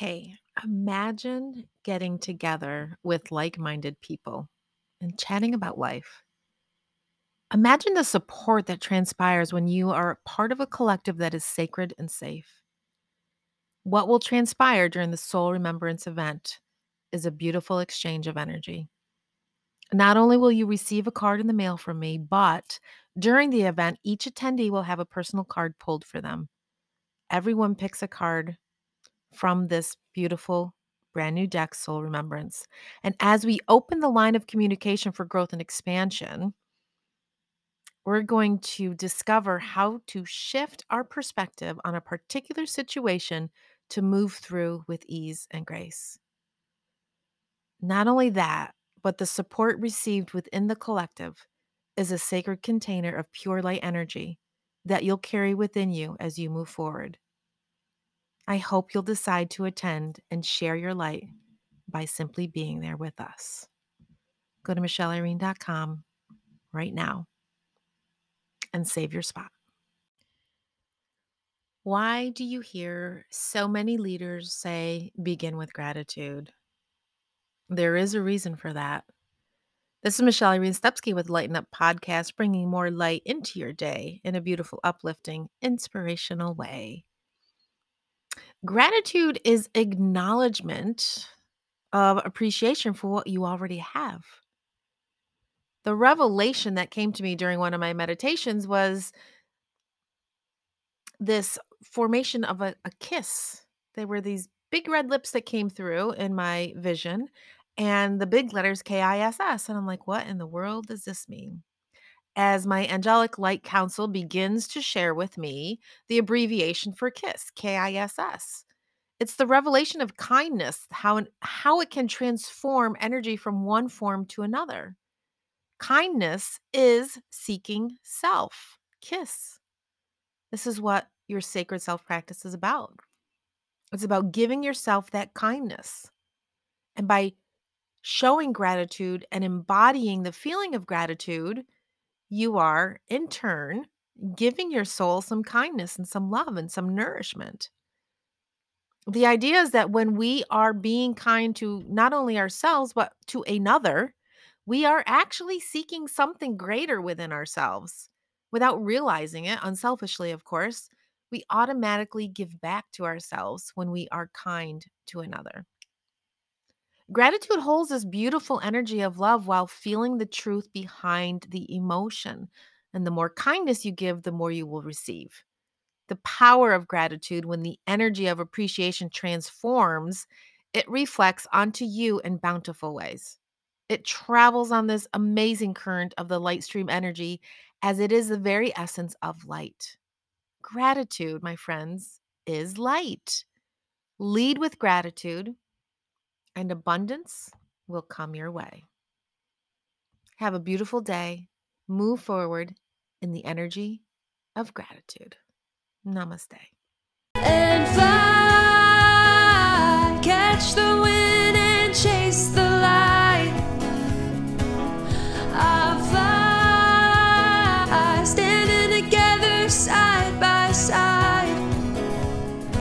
Hey, imagine getting together with like minded people and chatting about life. Imagine the support that transpires when you are part of a collective that is sacred and safe. What will transpire during the Soul Remembrance event is a beautiful exchange of energy. Not only will you receive a card in the mail from me, but during the event, each attendee will have a personal card pulled for them. Everyone picks a card from this beautiful brand new deck, Soul Remembrance. And as we open the line of communication for growth and expansion, we're going to discover how to shift our perspective on a particular situation to move through with ease and grace. Not only that, but the support received within the collective is a sacred container of pure light energy that you'll carry within you as you move forward. I hope you'll decide to attend and share your light by simply being there with us. Go to michelleirene.com right now and save your spot. Why do you hear so many leaders say begin with gratitude? There is a reason for that. This is Michelle Irene Stepsky with Lighten Up Podcast, bringing more light into your day in a beautiful, uplifting, inspirational way. Gratitude is acknowledgement of appreciation for what you already have. The revelation that came to me during one of my meditations was this formation of a, a kiss. There were these big red lips that came through in my vision and the big letters K I S S. And I'm like, what in the world does this mean? As my angelic light council begins to share with me the abbreviation for KISS, K I S S. It's the revelation of kindness, how, how it can transform energy from one form to another. Kindness is seeking self. Kiss. This is what your sacred self practice is about. It's about giving yourself that kindness. And by showing gratitude and embodying the feeling of gratitude, you are in turn giving your soul some kindness and some love and some nourishment. The idea is that when we are being kind to not only ourselves, but to another, we are actually seeking something greater within ourselves without realizing it, unselfishly, of course. We automatically give back to ourselves when we are kind to another. Gratitude holds this beautiful energy of love while feeling the truth behind the emotion. And the more kindness you give, the more you will receive. The power of gratitude, when the energy of appreciation transforms, it reflects onto you in bountiful ways. It travels on this amazing current of the light stream energy as it is the very essence of light. Gratitude, my friends, is light. Lead with gratitude, and abundance will come your way. Have a beautiful day. Move forward in the energy of gratitude. Namaste.